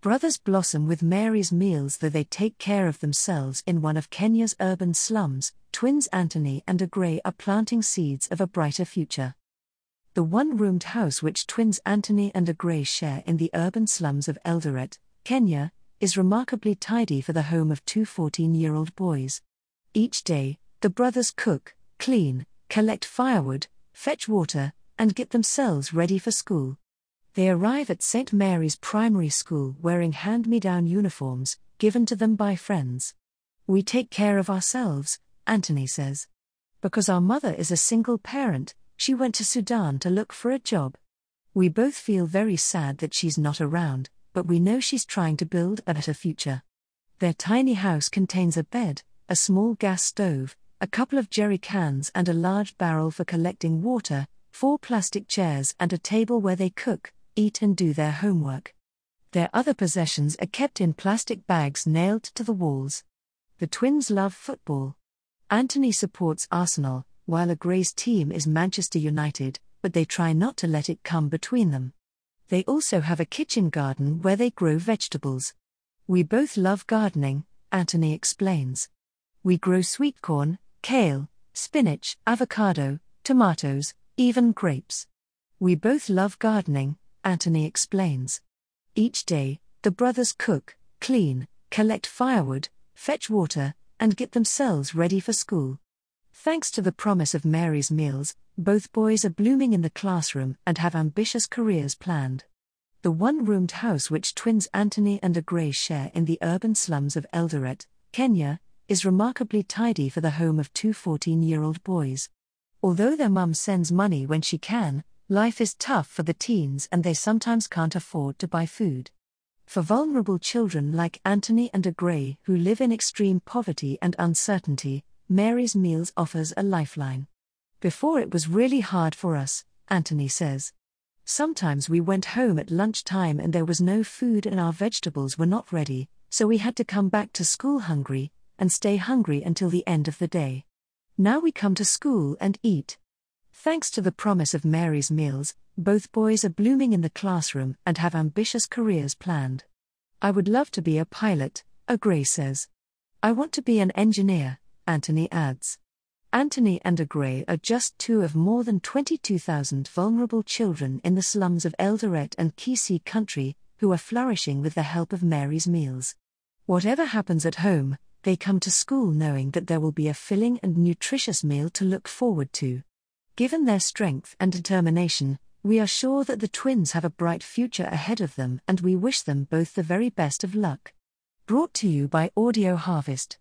Brothers blossom with Mary's meals though they take care of themselves in one of Kenya's urban slums. Twins Anthony and Aggrey are planting seeds of a brighter future. The one roomed house which twins Anthony and Aggrey share in the urban slums of Eldoret, Kenya, is remarkably tidy for the home of two 14 year old boys. Each day, the brothers cook, clean, collect firewood, fetch water, and get themselves ready for school. They arrive at St. Mary's Primary School wearing hand me down uniforms, given to them by friends. We take care of ourselves, Anthony says. Because our mother is a single parent, she went to Sudan to look for a job. We both feel very sad that she's not around, but we know she's trying to build a better future. Their tiny house contains a bed, a small gas stove, a couple of jerry cans, and a large barrel for collecting water, four plastic chairs, and a table where they cook, eat, and do their homework. Their other possessions are kept in plastic bags nailed to the walls. The twins love football. Anthony supports Arsenal, while Aggrey's team is Manchester United, but they try not to let it come between them. They also have a kitchen garden where they grow vegetables. We both love gardening, Anthony explains. We grow sweet corn, kale, spinach, avocado, tomatoes, even grapes. We both love gardening, Anthony explains. Each day, the brothers cook, clean, collect firewood, fetch water, and get themselves ready for school. Thanks to the promise of Mary's meals, both boys are blooming in the classroom and have ambitious careers planned. The one roomed house which twins Anthony and Aggrey share in the urban slums of Eldoret, Kenya, is remarkably tidy for the home of two 14 year old boys. Although their mum sends money when she can, Life is tough for the teens and they sometimes can't afford to buy food. For vulnerable children like Anthony and Aggrey who live in extreme poverty and uncertainty, Mary's Meals offers a lifeline. Before it was really hard for us, Anthony says. Sometimes we went home at lunchtime and there was no food and our vegetables were not ready, so we had to come back to school hungry, and stay hungry until the end of the day. Now we come to school and eat. Thanks to the promise of Mary's meals, both boys are blooming in the classroom and have ambitious careers planned. I would love to be a pilot, Aggrey says. I want to be an engineer, Anthony adds. Anthony and Aggrey are just two of more than 22,000 vulnerable children in the slums of Eldoret and Kisii County who are flourishing with the help of Mary's meals. Whatever happens at home, they come to school knowing that there will be a filling and nutritious meal to look forward to. Given their strength and determination, we are sure that the twins have a bright future ahead of them and we wish them both the very best of luck. Brought to you by Audio Harvest.